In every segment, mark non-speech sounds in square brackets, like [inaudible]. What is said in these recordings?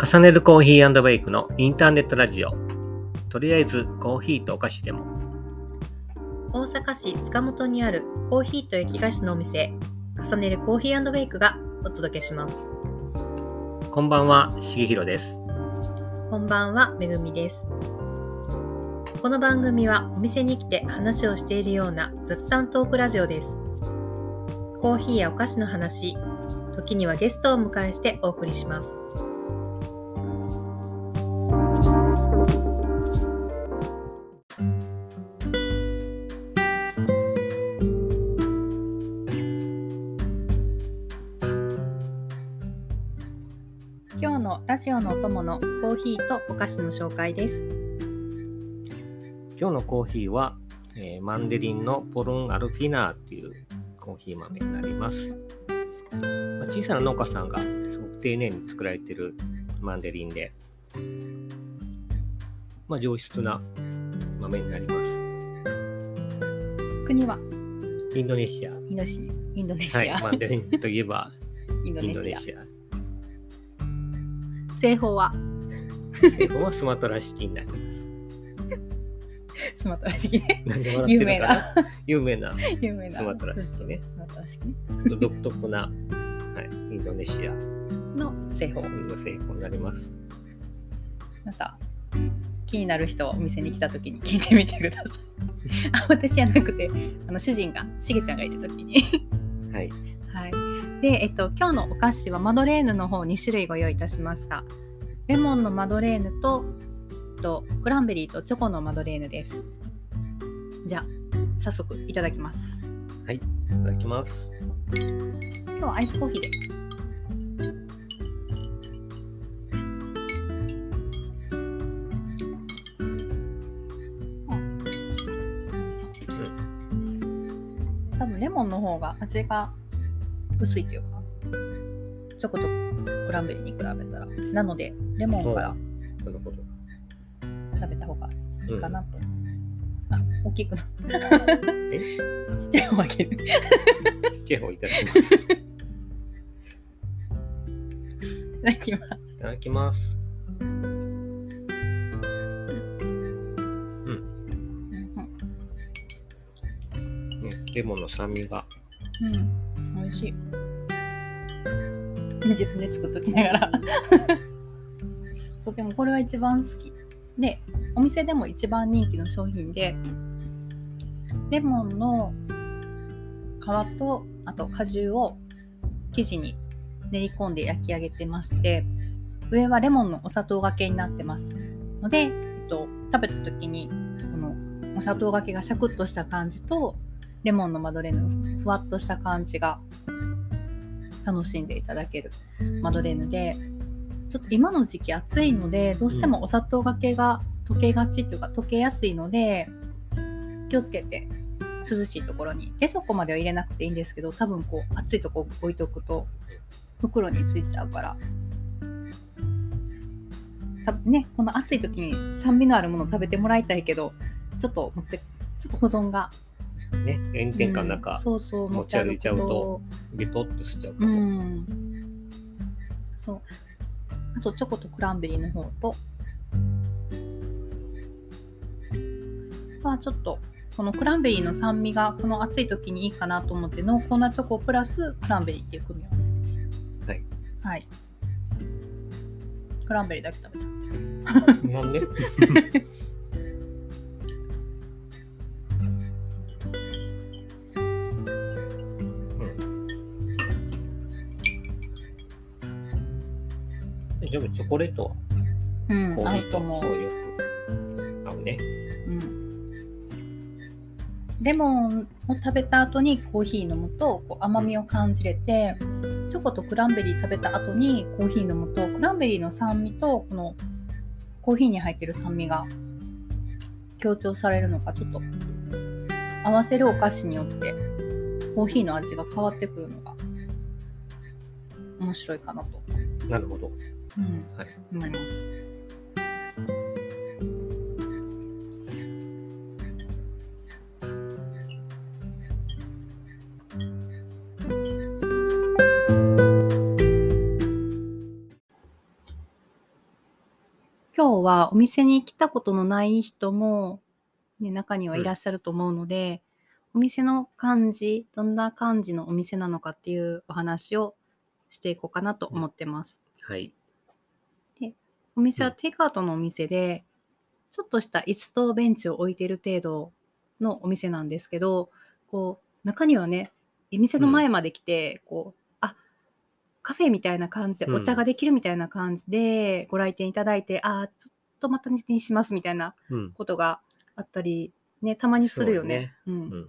重ねるコーヒーベイクのインターネットラジオ。とりあえずコーヒーとお菓子でも。大阪市塚本にあるコーヒーと焼き菓子のお店、重ねるコーヒーベイクがお届けします。こんばんは、しげひろです。こんばんは、めぐみです。この番組はお店に来て話をしているような雑談トークラジオです。コーヒーやお菓子の話、時にはゲストをお迎えしてお送りします。のコーヒーとお菓子の紹介です。今日のコーヒーは、えーマンデリンのポルンアルフィナーっていうコーヒー豆になります。まあ小さな農家さんがすごく丁寧に作られているマンデリンで、まあ、上質な豆になります。国は？インドネシア。インドネシア、はい、マンデリンといえばインドネシア。製法は？製法はスマトラ式になります。[laughs] スマトラ式ね。有名な有名な。スマトラ式ねスマトラ式ね。独特な、はい、インドネシアの製法。の製法になります。また気になる人はお店に来た時に聞いてみてください。[laughs] あ、私じゃなくて、あの主人が、しげちゃんがいる時に。はい。はい。で、えっと、今日のお菓子はマドレーヌの方2種類ご用意いたしました。レモンのマドレーヌと、とクランベリーとチョコのマドレーヌです。じゃあ、早速いただきます。いただきます。今日はアイスコーヒーで。多分レモンの方が味が薄いというか。チョコとクランベリーに比べたら。なのでレモンからなるほど。食べた方がいいかなと、あ大きくな。え？ちっちゃい方あげる。ちっちゃい方いただきます。いいただきます。ただきます。レモンの酸味が。うん、美味しい。自分で作っときながら。そう、でもこれは一番好き。で、お店でも一番人気の商品で、レモンの皮と、あと果汁を生地に練り込んで焼き上げてまして、上はレモンのお砂糖がけになってます。ので、えっと、食べた時に、このお砂糖がけがシャクッとした感じと、レモンのマドレーヌのふわっとした感じが楽しんでいただけるマドレーヌで。ちょっと今の時期暑いのでどうしてもお砂糖がけが溶けがちというか溶けやすいので気をつけて涼しいところに。冷蔵庫までは入れなくていいんですけど多分こう暑いとこ置いとくと袋についちゃうから。多分ねこの暑い時に酸味のあるものを食べてもらいたいけどちょっと持ってちょっと保存がね、炎天下の中、うんそうそう持ち歩いちゃうとベトッとしちゃうかうも。ん。そう。あとチョコとクランベリーの方と。まあちょっとこのクランベリーの酸味がこの暑い時にいいかなと思って濃厚なチョコプラスクランベリーっていう組み合わせ。はい。はい。クランベリーだけ食べちゃって。なんで？[laughs] でもチョコレートは。うん合コーヒーとそう。よく合うね。うん、レモンを食べた後にコーヒー飲むとこう甘みを感じれてチョコとクランベリー食べた後にコーヒー飲むとクランベリーの酸味とこのコーヒーに入ってる酸味が強調されるのかちょっと合わせるお菓子によってコーヒーの味が変わってくるのが面白いかなと、なるほど。うん、はい。思います。はお店に来たことのない人も、ね、中にはいらっしゃると思うので、お店の感じ、どんな感じのお店なのかっていうお話をしていこうかなと思ってます。はい。お店はうんテイクアウトのお店で、ちょっとした椅子とベンチを置いてる程度のお店なんですけど、こう、中にはね、店の前まで来て、こう、あ、カフェみたいな感じで、うんお茶ができるみたいな感じでご来店いただいて、あ、ちょっとまたにしますみたいなうん。ことがあったり、ね、たまにするよね。うんうん。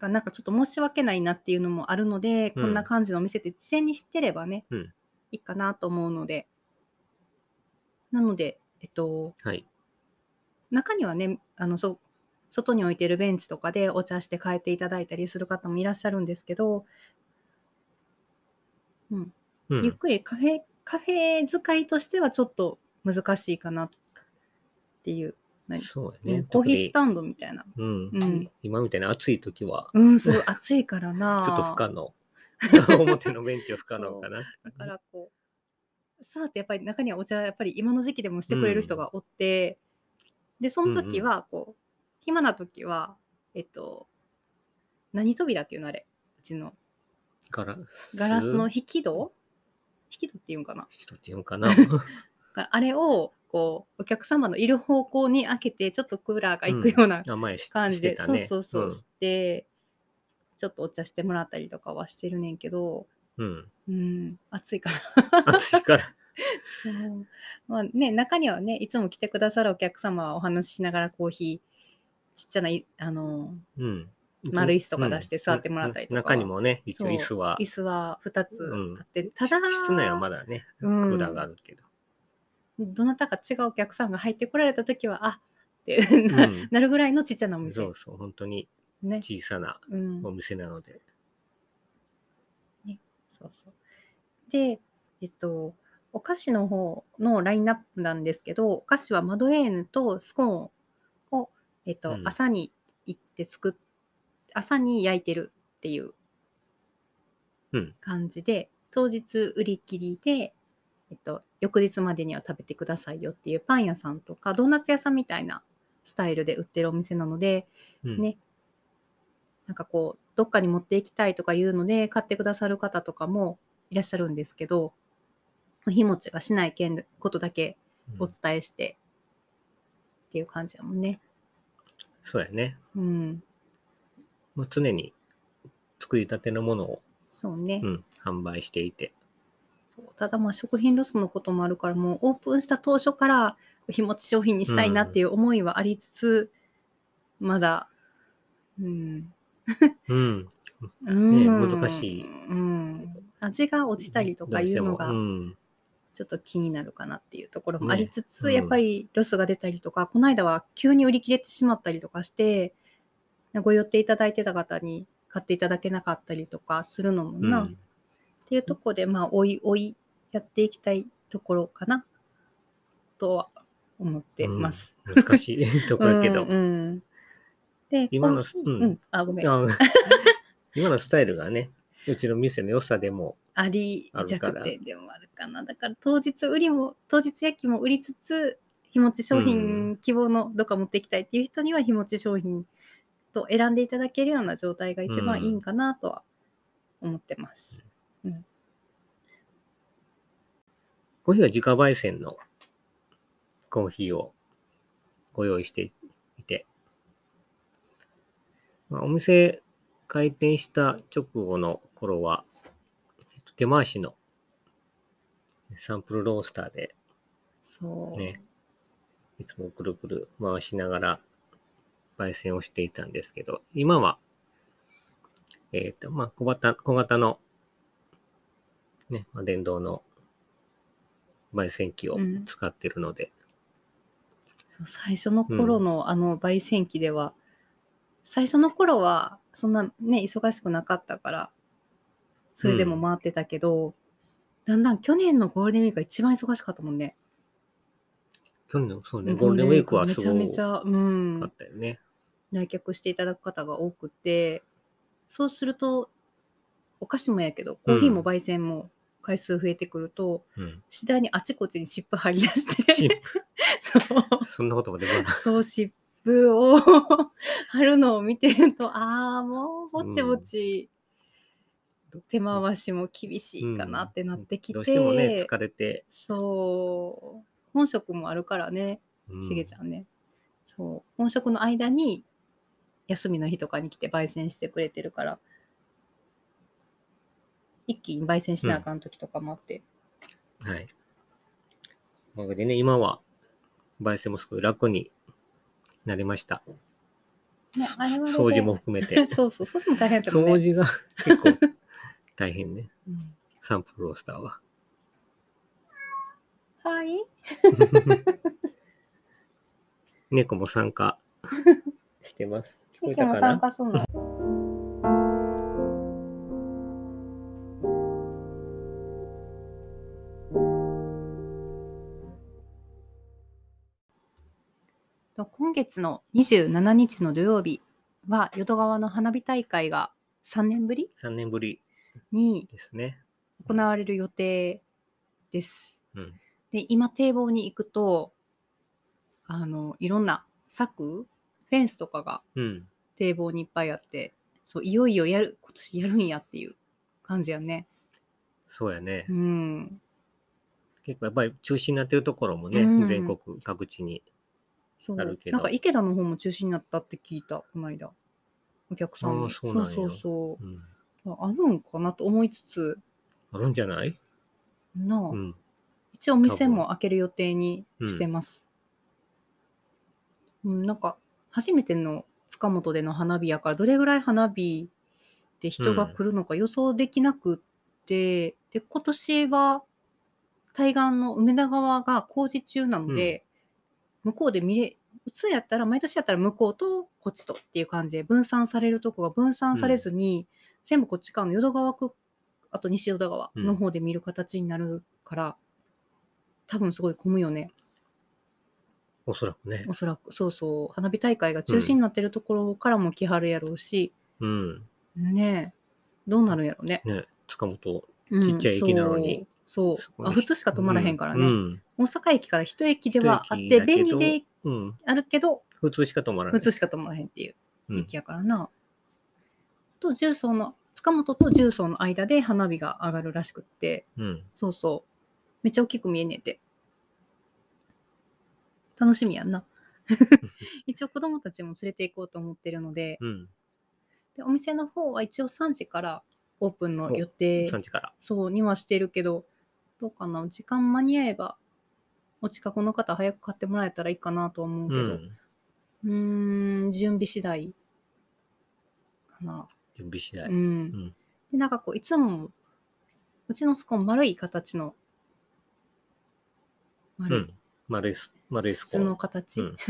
がなんかちょっと申し訳ないなっていうのもあるので、うんこんな感じのお店って事前に知ってればね、うんいいかなと思うので。なので、えっと、はい。中にはね、あの、そ外に置いてるベンチとかでお茶して帰っていただいたりする方もいらっしゃるんですけど、うん、うんゆっくりカフェ、カフェ使いとしてはちょっと難しいかなっていう、何そうやねうん。コーヒースンタンドみたいな。うんうん今みたいな暑い時は、うん、すごい暑いからな。[laughs] ちょっと不可能。[laughs] 表のベンチは不可能かなだ。からこう、さあってやっぱり中にはお茶やっぱり今の時期でもしてくれる人がおって、で、その時はこう、暇な時は、えっと、何扉っていうのあれ、うちの。ガラガラスの引き戸？引き戸っていうんかな。人っていうんかな。だからあれをこうお客様のいる方向に開けてちょっとクーラーが行くような名前し感じで、してたね。そうそうそうして、ちょっとお茶してもらったりとかはしてるねんけど、うん。うん、暑いからうん。暑いから。[laughs] そうまあね、中にはね、いつも来てくださるお客様はお話ししながらコーヒー、ちっちゃない、あの、うん。丸椅子とか出して座ってもらったりとかうん中にもね、一応椅子は椅、子は2つうんあって、ただ、室内はまだね、クうんーラーがあるけど。どなたか違うお客さんが入ってこられた時は、あって [laughs] な,、るぐらいのちっちゃなお店。そうそう、本当にね。小さなうんお。店なので。そうそう。で、えっと、お菓子の方のラインナップなんですけど、お菓子はマドレーヌとスコーンを、えっと、うん。朝に行って作っ、朝に焼いてるっていううん。感じで、当日売り切りで、えっと、翌日までには食べてくださいよっていうパン屋さんとかドーナツ屋さんみたいなスタイルで売ってるお店なので、うん。ねなんかこう、どっかに持っていきたいとかいうので、買ってくださる方とかもいらっしゃるんですけど、日持ちがしない件ことだけお伝えして、っていう感じやもんね。そうやね。うん。もう常に作りたてのものを、そうね。うん、販売していて。そうただまあ食品ロスのこともあるから、もうオープンした当初から日持ち商品にしたいなっていう思いはありつつ、まだ、うん。うん。うん難しいうん。味が落ちたりとかいうのが。ちょっと気になるかなっていうところもありつつ、ねうんやっぱりロスが出たりとか、この間は急に売り切れてしまったりとかして、ご予定いただいてた方に買っていただけなかったりとかするのもな、っうんていうところで、まあ、おいおいやっていきたいところかな、とは思ってます。うん難しいところやけど。うんうんで、今のうんうん、あ、ごめん。あ [laughs] 今のスタイルがね、うちの店の良さでも、ありあるから弱点でもあるかな。だから当日売りも、当日焼きも売りつつ、日持ち商う品、希望のどっか持っていきたいっていう人には日持ち商品と選んでいただけるような状態が一番いいんかなとは思ってます。コーヒーは自家焙煎のコーヒーをご用意していて、まあ、お店開店した直後の頃は、えっと手回しのサンプルロースターでそう。ねいつもくるくる回しながら焙煎をしていたんですけど、今は、えっ、と、まあ、小型、小型の、ね、まあ、電動の焙煎機をうん。使ってるので、そう最初の頃のあの焙煎機では、最初の頃はそんなね、忙しくなかったから、それでも回ってたけど、だんだん去年のゴールデンウィークが一番忙しかったもんね。去年の、そうね、ゴールデンウィークはすめちゃごめちゃ、うん。かっ、たよね。来客していただく方が多くて、そうすると、お菓子もやけど、コーヒーも焙煎も回数増えてくるとうん。次第にあちこちに湿布貼り出して。湿 [laughs] そう。そんなことまで言わない。そう湿布を [laughs] 貼るのを見てるとああもうぼちぼち手回しも厳しいかなってなってきて、どうしてもね、疲れて。そう。本職もあるからねうしげちゃんね、そう。本職の間に休みの日とかに来て焙煎してくれてるから一気に焙煎しなあかん時とかもあって、はい。おかげでね、今は、焙煎もすごい楽になりました。ねあれ掃除も含めて。[laughs] そうそう掃除も大変だったもんね、掃除が結構大変ね。うんサンプルロースターは。はい [laughs] 猫も参加してます。聞こえ今日もたかな？参加するの？月の27日の土曜日は淀川の花火大会が3年ぶり ?3 年ぶりにですね。行われる予定です。うん。で今堤防に行くとあのいろんな柵フェンスとかがうん。堤防にいっぱいあってそういよいよやる今年やるんやっていう感じやね。そうやねう。ん、結構やっぱり中止になってるところもね、うん全国各地に。そう。なるけど。なんか池田の方も中止になったって聞いたこの間。お客さんに。あーそうなんや。そうそううん。そうあるんかなと思いつつ。あるんじゃない？なあ、うん。一応店も開ける予定にしてます。うん、なんか初めての塚本での花火やからどれぐらい花火で人が来るのか予想できなくって、で今年は対岸の梅田川が工事中なので、向こうで見れ普通やったら毎年やったら向こうとこっちとっていう感じで分散されるとこが分散されずに、全部こっち側の淀川区あと西淀川の方で見る形になるから、多分すごい混むよね。おそらくね。おそらく。そうそう。花火大会が中止になってるところからも来はるやろうし、うん。ねえ。どうなるんやろね、ね、塚本。うん。ちっちゃい駅なのに。そう。あ普通しか止まらへんからね、うん。大阪駅から一駅ではあっ一駅てだけど便利でうん。あるけど普通しか止まらない。普通しか止まらへんっていううん駅やからな、と重曹の塚本と重曹の間で花火が上がるらしくってうん。そうそうめっちゃ大きく見えんねんて楽しみやんな [laughs] 一応子供たちも連れて行こうと思ってるのでうん。でお店の方は一応3時からオープンの予定3時から。そうにはしてるけどどうかな時間間に合えばお近くの方早く買ってもらえたらいいかなとは思うけどうん。うーん準備次第かな準備次第。うん、うん。でなんかこういつもうちのスコーン丸い形の丸いうん。丸いス、丸いスコ筒ーンの形、うん [laughs]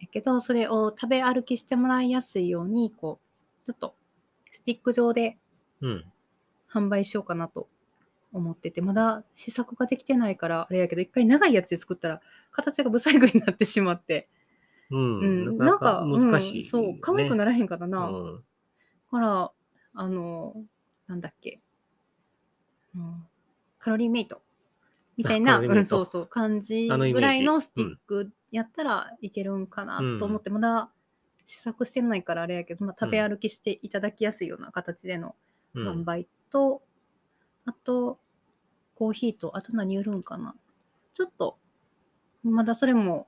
やけどそれを食べ歩きしてもらいやすいようにこうちょっとスティック状でうん。販売しようかなと思っててまだ試作ができてないからあれやけど一回長いやつで作ったら形が不細工になってしまって、うん。うん、ななんか難しい、うん、そう可愛くならへんかったな、うん。だからあのなんだっけ、うん、カロリーメイト。みたいな、うん、そうそう感じぐらいのスティックやったらいけるんかなと思って、まだ試作してないからあれやけど、まあ、食べ歩きしていただきやすいような形でのうん。販売と、あとコーヒーとあと何売るんかなちょっとまだそれも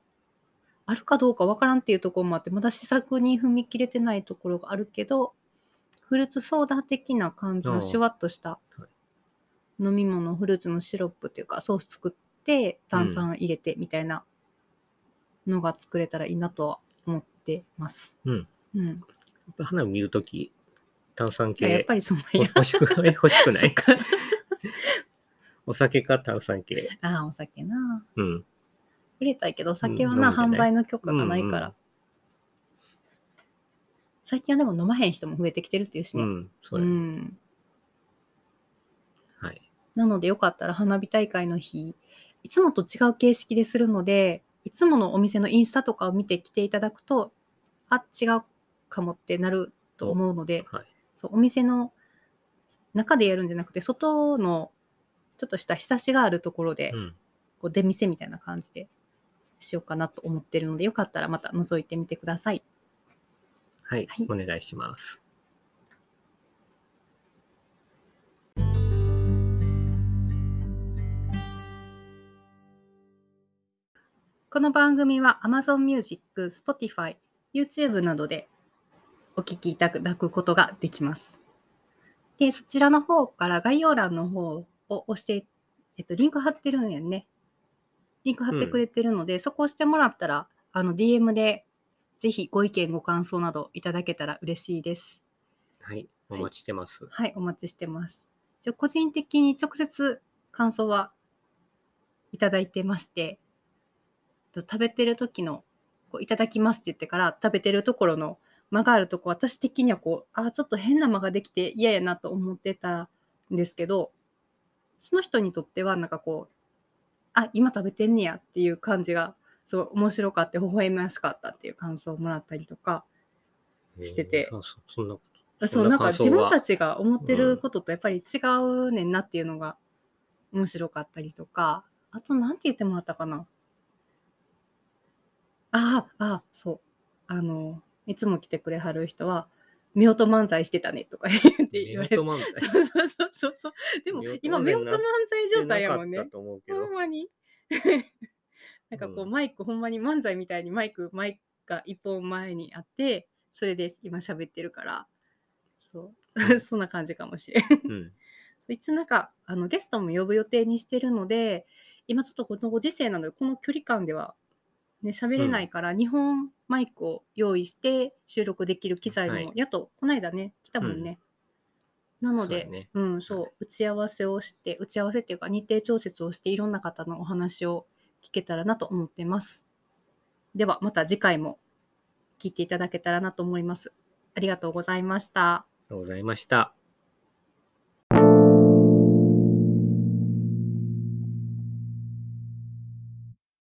あるかどうかわからんっていうところもあってまだ試作に踏み切れてないところがあるけどフルーツソーダ的な感じのシュワッとしたは飲み物フルーツのシロップっていうかソース作って炭酸入れてみたいなのが作れたらいいなとは思ってます。うん。うん、花火見るとき、炭酸系いややっぱりそうなんほや。欲しく、え欲しくない？お酒か炭酸系。ああお酒な。うん。売りたいけどお酒はな、うん飲んでね販売の許可がないから、うんうん最近はでも飲まへん人も増えてきてるっていうしね、うん。そううや。んはい。なのでよかったら花火大会の日いつもと違う形式でするのでいつものお店のインスタとかを見て来ていただくとあ違うかもってなると思うのではい。そうお店の中でやるんじゃなくて、外のちょっとしたひさしがあるところで、うん。こう出店みたいな感じでしようかなと思ってるので、よかったらまた覗いてみてください。はい。はいお願いします。この番組は Amazon Music、Spotify、YouTube などでお聞きいただくことができます。で、そちらの方から概要欄の方を押して、えっと、リンク貼ってるんやんね。リンク貼ってくれてるので、そこを押してもらったら、あの、DM でぜひご意見、ご感想などいただけたら嬉しいです。はい。お待ちしてます。はい、お待ちしてます。一応個人的に直接感想はいただいてまして、と食べてる時のこういただきますって言ってから食べてるところの間があるとこ私的にはこうあーちょっと変な間ができて嫌やなと思ってたんですけどその人にとってはなんかこうあ今食べてんねやっていう感じがすごい面白かって微笑ましかったっていう感想をもらったりとかしてて。えーあそそんなこそそなうんなんか自分たちが思ってることとやっぱり違うねんなっていうのが面白かったりとか、あとなんて言ってもらったかな。ああ、ああ、そう。あの、いつも来てくれはる人は、夫婦漫才してたねとか言って言われる。夫婦漫才そうそうそうそうそう。でも今、夫婦漫才状態やもんねほん。まに [laughs] なんかこう、うんマイクほんまに漫才みたいにマイクマイクが一本前にあってそれで今喋ってるからそう [laughs] そんな感じかもしれんうん。[laughs] いつなんかあのゲストも呼ぶ予定にしてるので今ちょっとこのご時世なのでこの距離感ではね喋れないから、日本マイクを用意して収録できる機材はいもやっとこの間ね来たもんね、なのでねうん、そう、打ち合わせをして、打ち合わせっていうか日程調節をしていろんな方のお話を聞けたらなと思ってます。ではまた次回も聞いていただけたらなと思います。ありがとうございました。ありがとうございました。